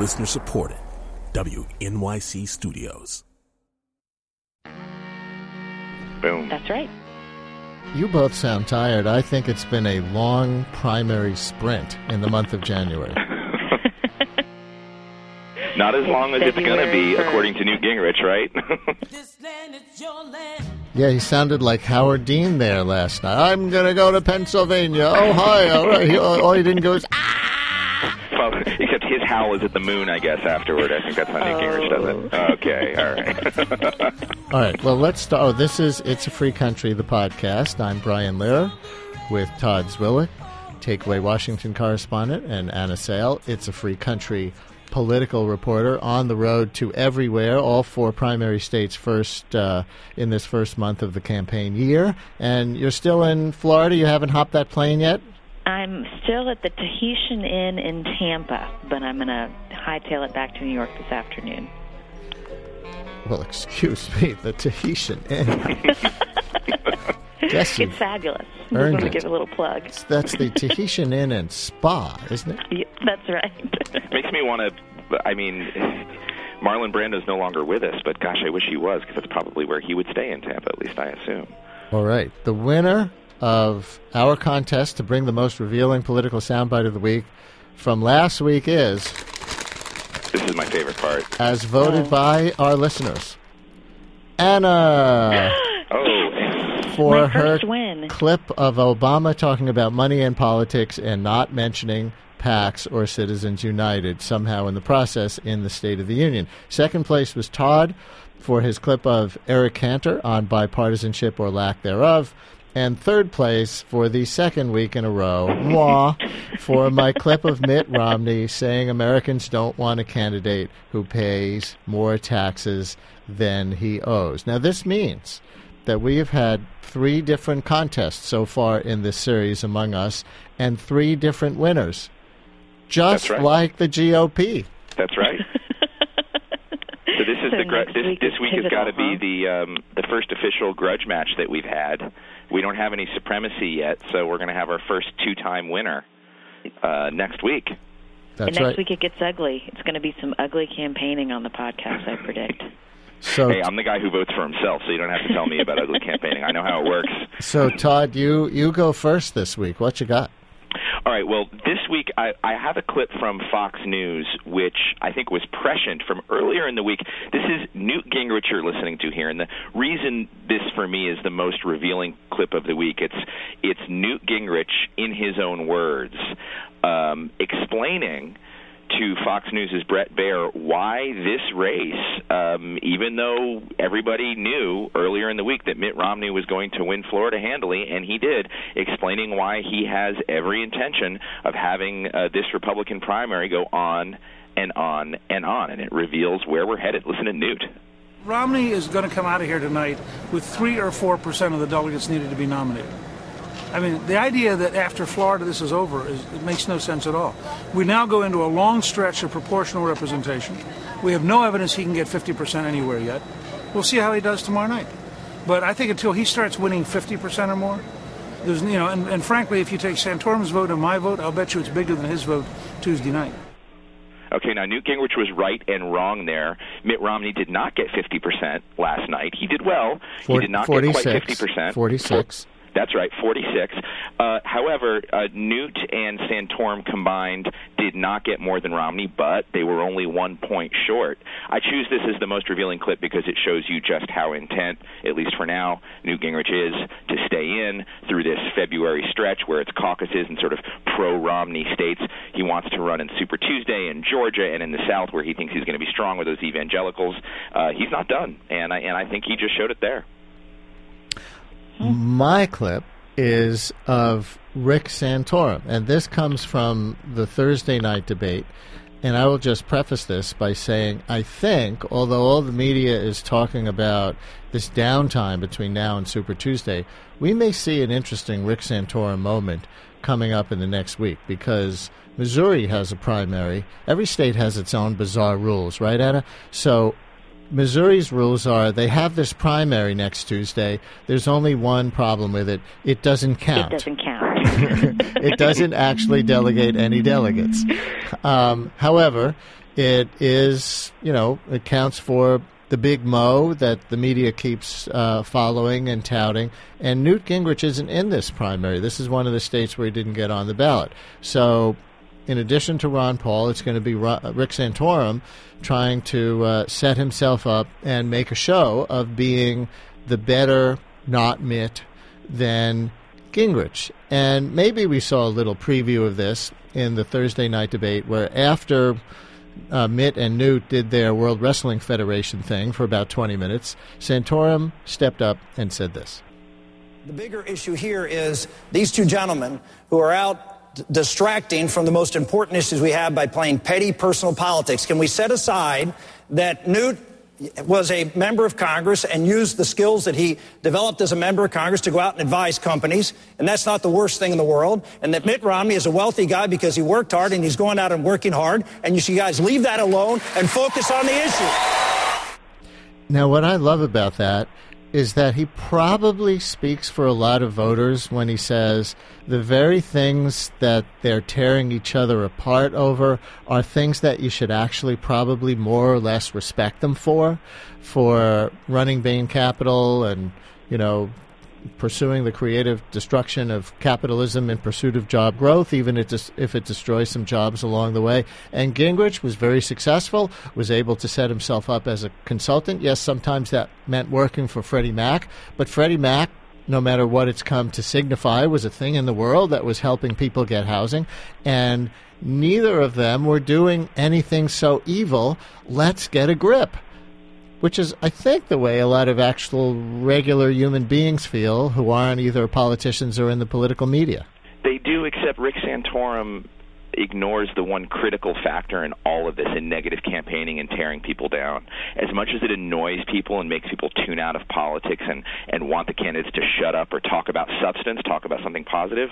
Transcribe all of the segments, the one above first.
Listener supported. WNYC Studios. Boom. That's right. You both sound tired. I think it's been a long primary sprint in the month of January. Not as long as it's going to be, according to Newt Gingrich, right? Yeah, he sounded like Howard Dean there last night. I'm going to go to Pennsylvania, Ohio. Right. He- All he didn't go is, ah! Well, except his howl is at the moon, I guess, afterward. I think that's how Newt Gingrich does it. Okay, all right. All right, well, let's start. Oh, this is It's a Free Country, the podcast. I'm Brian Lehrer with Todd Zwillich, Takeaway Washington correspondent, and Anna Sale. It's a Free Country political reporter on the road to everywhere, all four primary states first uh, in this first month of the campaign year. And you're still in Florida? You haven't hopped that plane yet? I'm still at the Tahitian Inn in Tampa, but I'm going to hightail it back to New York this afternoon. Well, excuse me, the Tahitian Inn. Guess It's fabulous. Just Earned want to it. give a little plug. That's the Tahitian Inn and Spa, isn't it? Yeah, that's right. Makes me want to. I mean, Marlon Brando's no longer with us, but gosh, I wish he was because that's probably where he would stay in Tampa. At least I assume. All right. The winner of our contest to bring the most revealing political soundbite of the week from last week is, This is my favorite part. as voted Oh. by our listeners, Anna Oh, for My her first win. clip of Obama talking about money and politics and not mentioning PACs or Citizens United somehow in the process in the State of the Union. Second place was Todd for his clip of Eric Cantor on bipartisanship or lack thereof. And third place for the second week in a row, moi, for my clip of Mitt Romney saying Americans don't want a candidate who pays more taxes than he owes. Now, this means that we have had three different contests so far in this series among us and three different winners. Just right. like the GOP. that's right. So this is So the gr- this week this week has got to be the um, the first official grudge match that we've had. We don't have any supremacy yet, so we're going to have our first two-time winner uh, next week. That's and next right. week it gets ugly. It's going to be some ugly campaigning on the podcast, I predict. So, Hey, I'm the guy who votes for himself, so you don't have to tell me about ugly campaigning. I know how it works. so Todd, you you go first this week. What you got? All right. Well, this week I, I have a clip from Fox News, which I think was prescient from earlier in the week. This is Newt Gingrich you're listening to here, and the reason this for me is the most revealing clip of the week. It's it's Newt Gingrich in his own words, um, explaining to Fox News' Bret Baier why this race, um, even though everybody knew earlier in the week that Mitt Romney was going to win Florida handily, and he did, explaining why he has every intention of having uh, this Republican primary go on and on and on, and it reveals where we're headed. Listen to Newt. Romney is going to come out of here tonight with three or four percent of the delegates needed to be nominated. I mean, the idea that after Florida this is over is, it makes no sense at all. We now go into a long stretch of proportional representation. We have no evidence he can get 50% anywhere yet. We'll see how he does tomorrow night. But I think until he starts winning 50% or more, there's you know, and, and frankly, if you take Santorum's vote and my vote, I'll bet you it's bigger than his vote Tuesday night. Okay, now Newt Gingrich was right and wrong there. Mitt Romney did not get 50% last night. He did well. he did not get quite 50%. 46. That's right, 46. Uh, however, uh, Newt and Santorum combined did not get more than Romney, but they were only one point short. I choose this as the most revealing clip because it shows you just how intent, at least for now, Newt Gingrich is to stay in through this February stretch where it's caucuses and sort of pro Romney states. He wants to run in Super Tuesday in Georgia and in the South where he thinks he's going to be strong with those evangelicals. Uh, he's not done, and I, and I think he just showed it there. My clip is of Rick Santorum, and this comes from the Thursday night debate. And I will just preface this by saying I think, although all the media is talking about this downtime between now and Super Tuesday, we may see an interesting Rick Santorum moment coming up in the next week because Missouri has a primary. Every state has its own bizarre rules, right, Anna? So Missouri's rules are they have this primary next Tuesday. There's only one problem with it it doesn't count. It doesn't count. it doesn't actually delegate any delegates. Um, however, it is, you know, it counts for the big mo that the media keeps uh, following and touting. And Newt Gingrich isn't in this primary. This is one of the states where he didn't get on the ballot. So, in addition to Ron Paul, it's going to be Rick Santorum trying to uh, set himself up and make a show of being the better not Mitt than Gingrich. And maybe we saw a little preview of this in the Thursday night debate where after uh, Mitt and Newt did their World Wrestling Federation thing for about 20 minutes, Santorum stepped up and said this. The bigger issue here is these two gentlemen who are out distracting from the most important issues we have by playing petty personal politics. Can we set aside that Newt was a member of Congress and used the skills that he developed as a member of Congress to go out and advise companies. And that's not the worst thing in the world. And that Mitt Romney is a wealthy guy because he worked hard and he's going out and working hard. And you should guys leave that alone and focus on the issue. Now, what I love about that is that he probably speaks for a lot of voters when he says the very things that they're tearing each other apart over are things that you should actually probably more or less respect them for, for running Bain Capital and, you know, pursuing the creative destruction of capitalism in pursuit of job growth, even if it destroys some jobs along the way. And Gingrich was very successful, was able to set himself up as a consultant. Yes, sometimes that meant working for Freddie Mac, but Freddie Mac no matter what it's come to signify, was a thing in the world that was helping people get housing. And neither of them were doing anything so evil. Let's get a grip which is, I think, the way a lot of actual regular human beings feel who aren't either politicians or in the political media. They do, except Rick Santorum ignores the one critical factor in all of this in negative campaigning and tearing people down. As much as it annoys people and makes people tune out of politics and, and want the candidates to shut up or talk about substance, talk about something positive,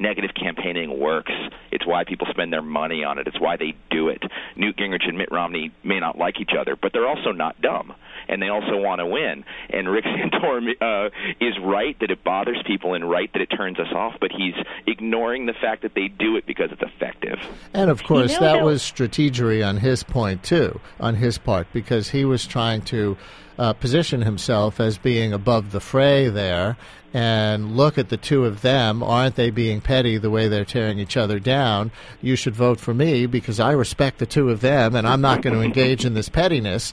negative campaigning works. It's why people spend their money on it. It's why they do it. Newt Gingrich and Mitt Romney may not like each other, but they're also not dumb, and they also want to win. And Rick Santorum uh, is right that it bothers people and right that it turns us off, but he's ignoring the fact that they do it because it's effective. And of course, you know, that was strategery on his point too, on his part, because he was trying to uh, position himself as being above the fray there and look at the two of them. Aren't they being petty the way they're tearing each other down? You should vote for me because I respect the two of them and I'm not going to engage in this pettiness.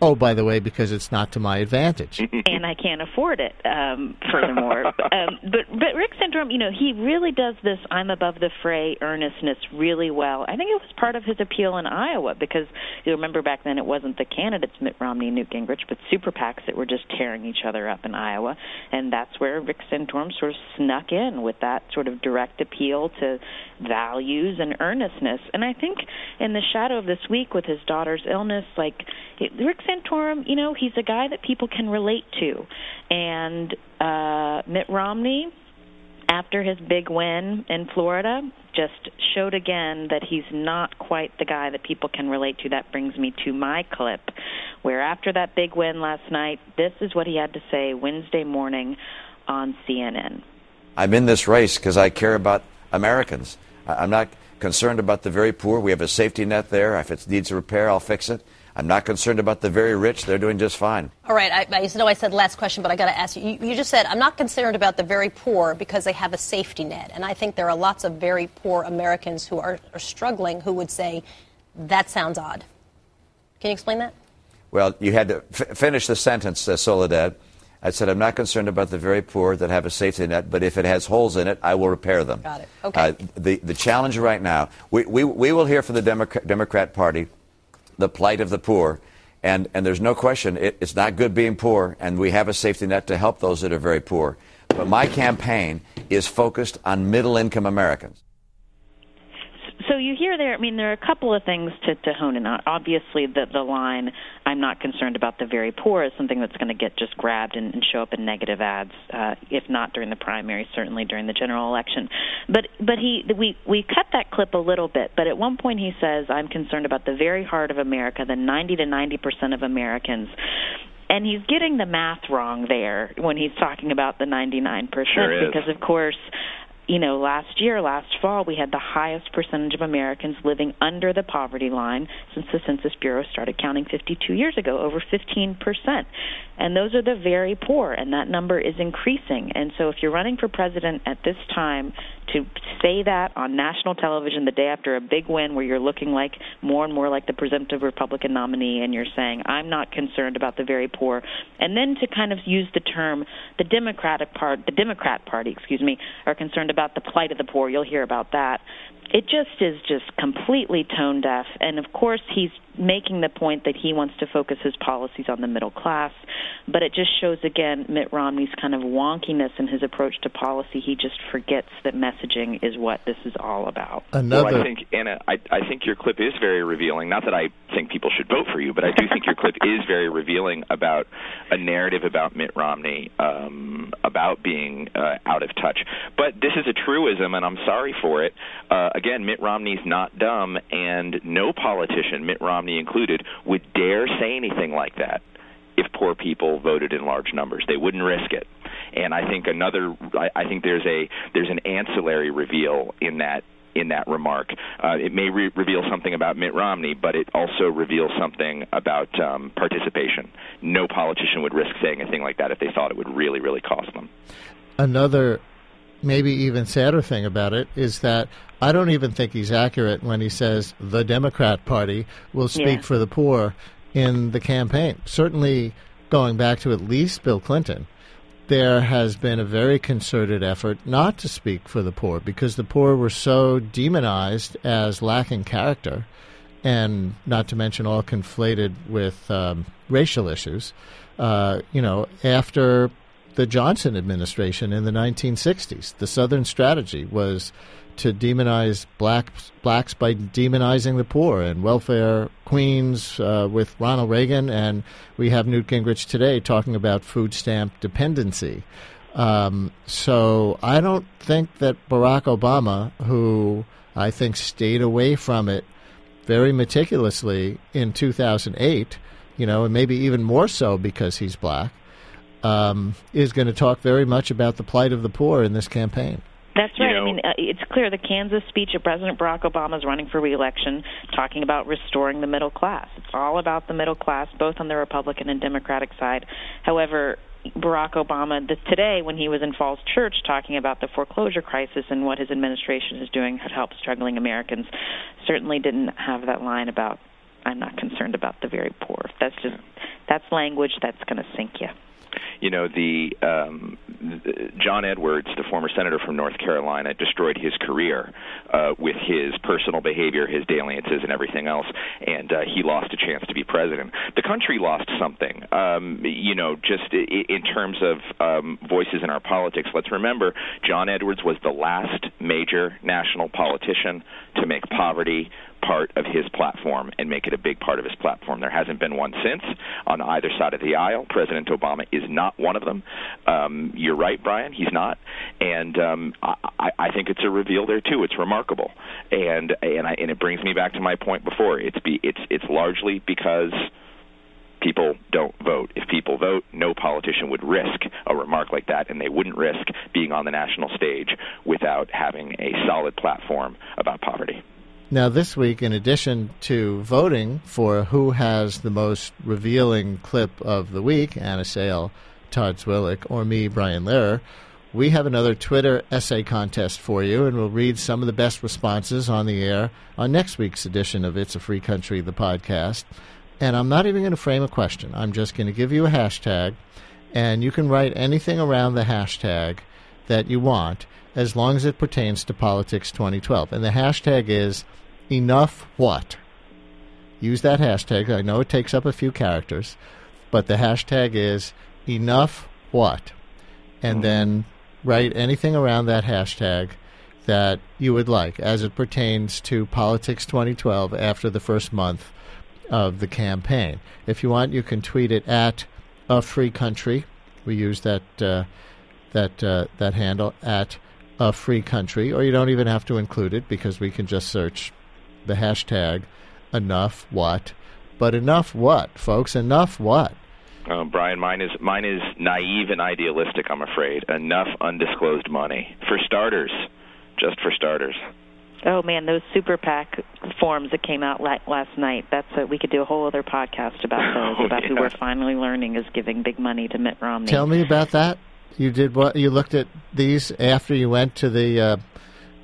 Oh, by the way, because it's not to my advantage, and I can't afford it. Um, furthermore, um, but but Rick Santorum, you know, he really does this "I'm above the fray" earnestness really well. I think it was part of his appeal in Iowa because you remember back then it wasn't the candidates Mitt Romney and Newt Gingrich, but super PACs that were just tearing each other up in Iowa, and that's where Rick Santorum sort of snuck in with that sort of direct appeal to values and earnestness. And I think in the shadow of this week with his daughter's illness, like it, Rick Santorum, you know, he's a guy that people can relate to. And uh, Mitt Romney, after his big win in Florida, just showed again that he's not quite the guy that people can relate to. That brings me to my clip, where after that big win last night, this is what he had to say Wednesday morning on CNN. I'm in this race because I care about Americans. I'm not concerned about the very poor. We have a safety net there. If it needs a repair, I'll fix it. I'm not concerned about the very rich. They're doing just fine. All right. I, I know I said last question, but I got to ask you, you. You just said, I'm not concerned about the very poor because they have a safety net. And I think there are lots of very poor Americans who are, are struggling who would say, that sounds odd. Can you explain that? Well, you had to f- finish the sentence, uh, Soledad. I said, I'm not concerned about the very poor that have a safety net, but if it has holes in it, I will repair them. Got it. Okay. Uh, the, the challenge right now, we, we, we will hear from the Democrat, Democrat Party the plight of the poor. And, and there's no question it, it's not good being poor, and we have a safety net to help those that are very poor. But my campaign is focused on middle income Americans you hear there. I mean, there are a couple of things to, to hone in on. Obviously, the the line "I'm not concerned about the very poor" is something that's going to get just grabbed and, and show up in negative ads, uh, if not during the primary, certainly during the general election. But but he we we cut that clip a little bit. But at one point he says, "I'm concerned about the very heart of America, the 90 to 90 percent of Americans." and he's getting the math wrong there when he's talking about the 99% sure because of course you know, last year, last fall, we had the highest percentage of Americans living under the poverty line since the Census Bureau started counting 52 years ago, over 15%. And those are the very poor, and that number is increasing. And so if you're running for president at this time, to say that on national television the day after a big win where you're looking like more and more like the presumptive Republican nominee and you're saying, I'm not concerned about the very poor, and then to kind of use the term the Democratic part the Democrat Party, excuse me, are concerned about the plight of the poor. You'll hear about that it just is just completely tone deaf. And of course, he's making the point that he wants to focus his policies on the middle class. But it just shows again Mitt Romney's kind of wonkiness in his approach to policy. He just forgets that messaging is what this is all about. Another. Well, I think Anna, I, I think your clip is very revealing. Not that I think people should vote for you, but I do think your clip is very revealing about a narrative about Mitt Romney, um, about being uh, out of touch. But this is a truism, and I'm sorry for it. Uh, again, Mitt Romney's not dumb, and no politician, Mitt Romney included, would dare say anything like that if poor people voted in large numbers. They wouldn't risk it. And I think another, I, I think there's a there's an ancillary reveal in that in that remark. Uh, it may re- reveal something about Mitt Romney, but it also reveals something about um, participation. No politician would risk saying a thing like that if they thought it would really, really cost them. Another maybe even sadder thing about it is that I don't even think he's accurate when he says the Democrat Party will speak Yeah. for the poor in the campaign. Certainly, going back to at least Bill Clinton, there has been a very concerted effort not to speak for the poor because the poor were so demonized as lacking character, and not to mention all conflated with um, racial issues. Uh, you know, after the Johnson administration in the 1960s. The Southern strategy was to demonize black, blacks by demonizing the poor and welfare queens uh, with Ronald Reagan. And we have Newt Gingrich today talking about food stamp dependency. Um, so I don't think that Barack Obama, who I think stayed away from it very meticulously in 2008, you know, and maybe even more so because he's black, um, is going to talk very much about the plight of the poor in this campaign. That's You right. know- I mean, uh, it's clear the Kansas speech of President Barack Obama is running for reelection, talking about restoring the middle class. It's all about the middle class, both on the Republican and Democratic side. However, Barack Obama the, today, when he was in Falls Church talking about the foreclosure crisis and what his administration is doing to help struggling Americans, certainly didn't have that line about "I'm not concerned about the very poor." That's just that's language that's going to sink you. You know the um John Edwards, the former senator from North Carolina, destroyed his career uh, with his personal behavior, his dalliances, and everything else, and uh, he lost a chance to be president. The country lost something, um, you know, just in terms of um, voices in our politics. Let's remember, John Edwards was the last major national politician to make poverty part of his platform and make it a big part of his platform. There hasn't been one since on either side of the aisle. President Obama is not one of them. Um, you're right, Brian. He's not, and um, I, I think it's a reveal there too. It's remarkable, and and I, and it brings me back to my point before. It's be it's it's largely because people don't vote. If people vote, no politician would risk a remark like that, and they wouldn't risk being on the national stage without having a solid platform about poverty. Now, this week, in addition to voting for who has the most revealing clip of the week, Anna Sale, Todd Zwillich, or me, Brian Lehrer, we have another Twitter essay contest for you, and we'll read some of the best responses on the air on next week's edition of It's a Free Country, the podcast. And I'm not even going to frame a question. I'm just going to give you a hashtag, and you can write anything around the hashtag that you want as long as it pertains to Politics 2012. And the hashtag is enough what? Use that hashtag. I know it takes up a few characters, but the hashtag is enough what? And then write anything around that hashtag that you would like as it pertains to Politics 2012 after the first month of the campaign. If you want, you can tweet it at a free country. We use that uh, that uh, that handle at a free country, or you don't even have to include it because we can just search the hashtag enough what. But enough what, folks? Enough what? Uh, Brian, mine is mine is naive and idealistic. I'm afraid enough undisclosed money for starters. just for starters. Oh man, those super PAC forms that came out la- last night. That's a, we could do a whole other podcast about those. Oh, about who we're finally learning is giving big money to Mitt Romney. Tell me about that. You did what? You looked at these after you went to the uh,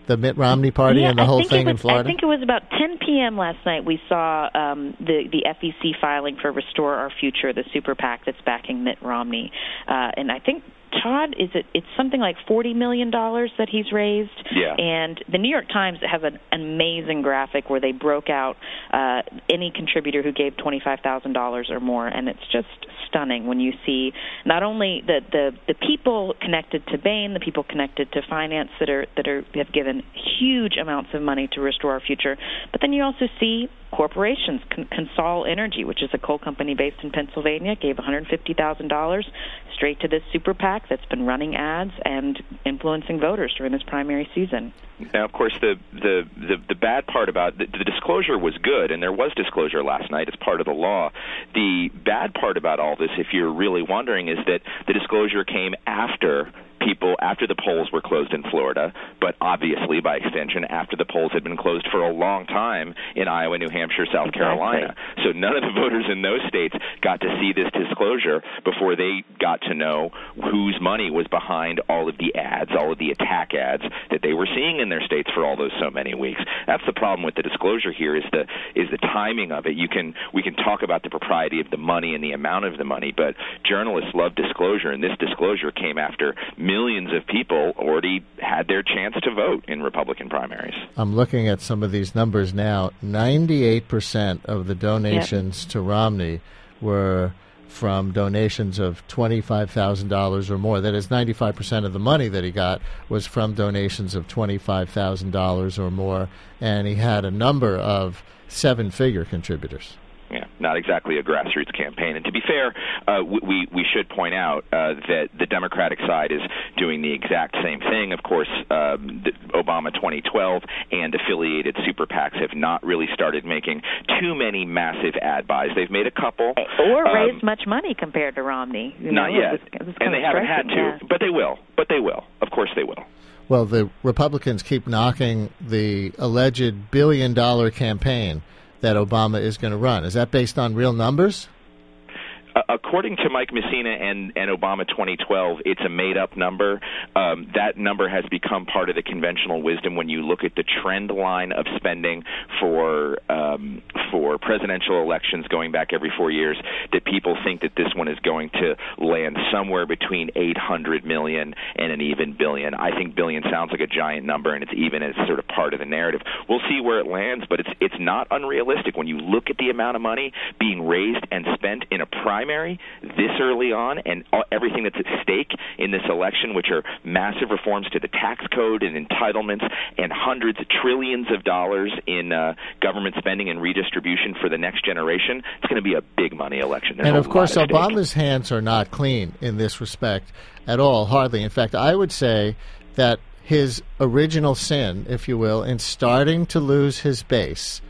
the Mitt Romney party yeah, and the whole thing it in Florida. I think it was about 10 p.m. last night. We saw um, the the FEC filing for Restore Our Future, the super PAC that's backing Mitt Romney, uh, and I think. Todd, is it? It's something like forty million dollars that he's raised. Yeah. And the New York Times has an amazing graphic where they broke out uh, any contributor who gave twenty five thousand dollars or more, and it's just stunning when you see not only the, the the people connected to Bain, the people connected to finance that are that are have given huge amounts of money to restore our future, but then you also see corporations. Con- Consol Energy, which is a coal company based in Pennsylvania, gave one hundred fifty thousand dollars straight to this super PAC that's been running ads and influencing voters during this primary season. Now, of course, the the the, the bad part about the, the disclosure was good, and there was disclosure last night as part of the law. The bad part about all this, if you're really wondering, is that the disclosure came after people after the polls were closed in Florida, but obviously by extension after the polls had been closed for a long time in Iowa, New Hampshire, South Carolina. So none of the voters in those states got to see this disclosure before they got to know whose money was behind all of the ads, all of the attack ads that they were seeing in their states for all those so many weeks. That's the problem with the disclosure here is the is the timing of it. You can we can talk about the propriety of the money and the amount of the money, but journalists love disclosure and this disclosure came after millions of people already had their chance to vote in Republican primaries. I'm looking at some of these numbers now. 98% of the donations to Romney were from donations of $25,000 or more. That is, 95% of the money that he got was from donations of $25,000 or more. And he had a number of seven figure contributors. Yeah, not exactly a grassroots campaign. And to be fair, uh, we we should point out uh, that the Democratic side is doing the exact same thing. Of course, um, the Obama 2012 and affiliated super PACs have not really started making too many massive ad buys. They've made a couple, or um, raised much money compared to Romney. You not know, yet, it was, it was and they haven't had to, yeah. but they will. But they will. Of course, they will. Well, the Republicans keep knocking the alleged billion dollar campaign that Obama is going to run. Is that based on real numbers? Uh, according to Mike Messina and, and Obama 2012, it's a made up number. Um, that number has become part of the conventional wisdom when you look at the trend line of spending for um, for presidential elections going back every four years. That people think that this one is going to land somewhere between 800 million and an even billion. I think billion sounds like a giant number, and it's even as sort of part of the narrative. We'll see where it lands, but it's it's not unrealistic when you look at the amount of money being raised and spent in a primary this early on, and everything that's at stake in this election, which are massive reforms to the tax code and entitlements, and hundreds of trillions of dollars in uh, government spending and redistribution for the next generation. It's going to be a big money election. There's and of course, lot at stake. Obama's hands are not clean in this respect at all, hardly. In fact, I would say that his original sin, if you will, in starting to lose his base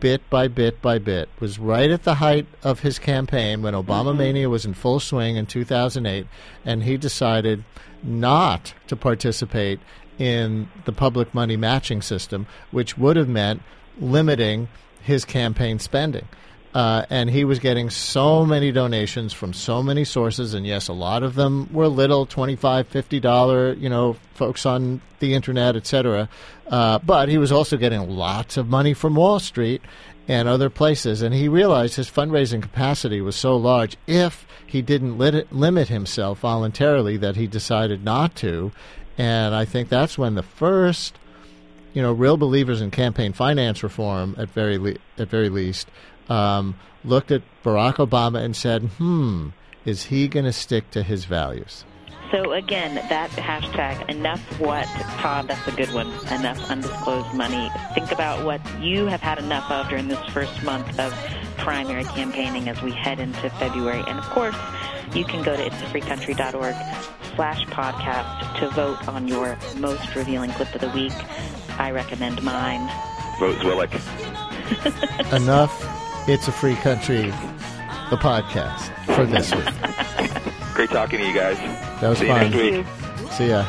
bit by bit by bit was right at the height of his campaign when Obama mm-hmm. mania was in full swing in 2008, and he decided not to participate in the public money matching system, which would have meant limiting his campaign spending. Uh, and he was getting so many donations from so many sources, and yes, a lot of them were little $25, $50, you know, folks on the internet, etc. Uh, but he was also getting lots of money from Wall Street and other places, and he realized his fundraising capacity was so large. If he didn't lit- limit himself voluntarily, that he decided not to, and I think that's when the first you know, real believers in campaign finance reform, at very le- at very least, um, looked at Barack Obama and said, "Hmm, is he going to stick to his values?" So again, that hashtag enough what Todd, that's a good one. Enough undisclosed money. Think about what you have had enough of during this first month of primary campaigning as we head into February. And of course, you can go to itsafreecountry.org slash podcast to vote on your most revealing clip of the week. I recommend mine. Vote Zwillich. Enough. It's a free country. The podcast for this week. Great talking to you guys. That was See you fun. next week. See ya.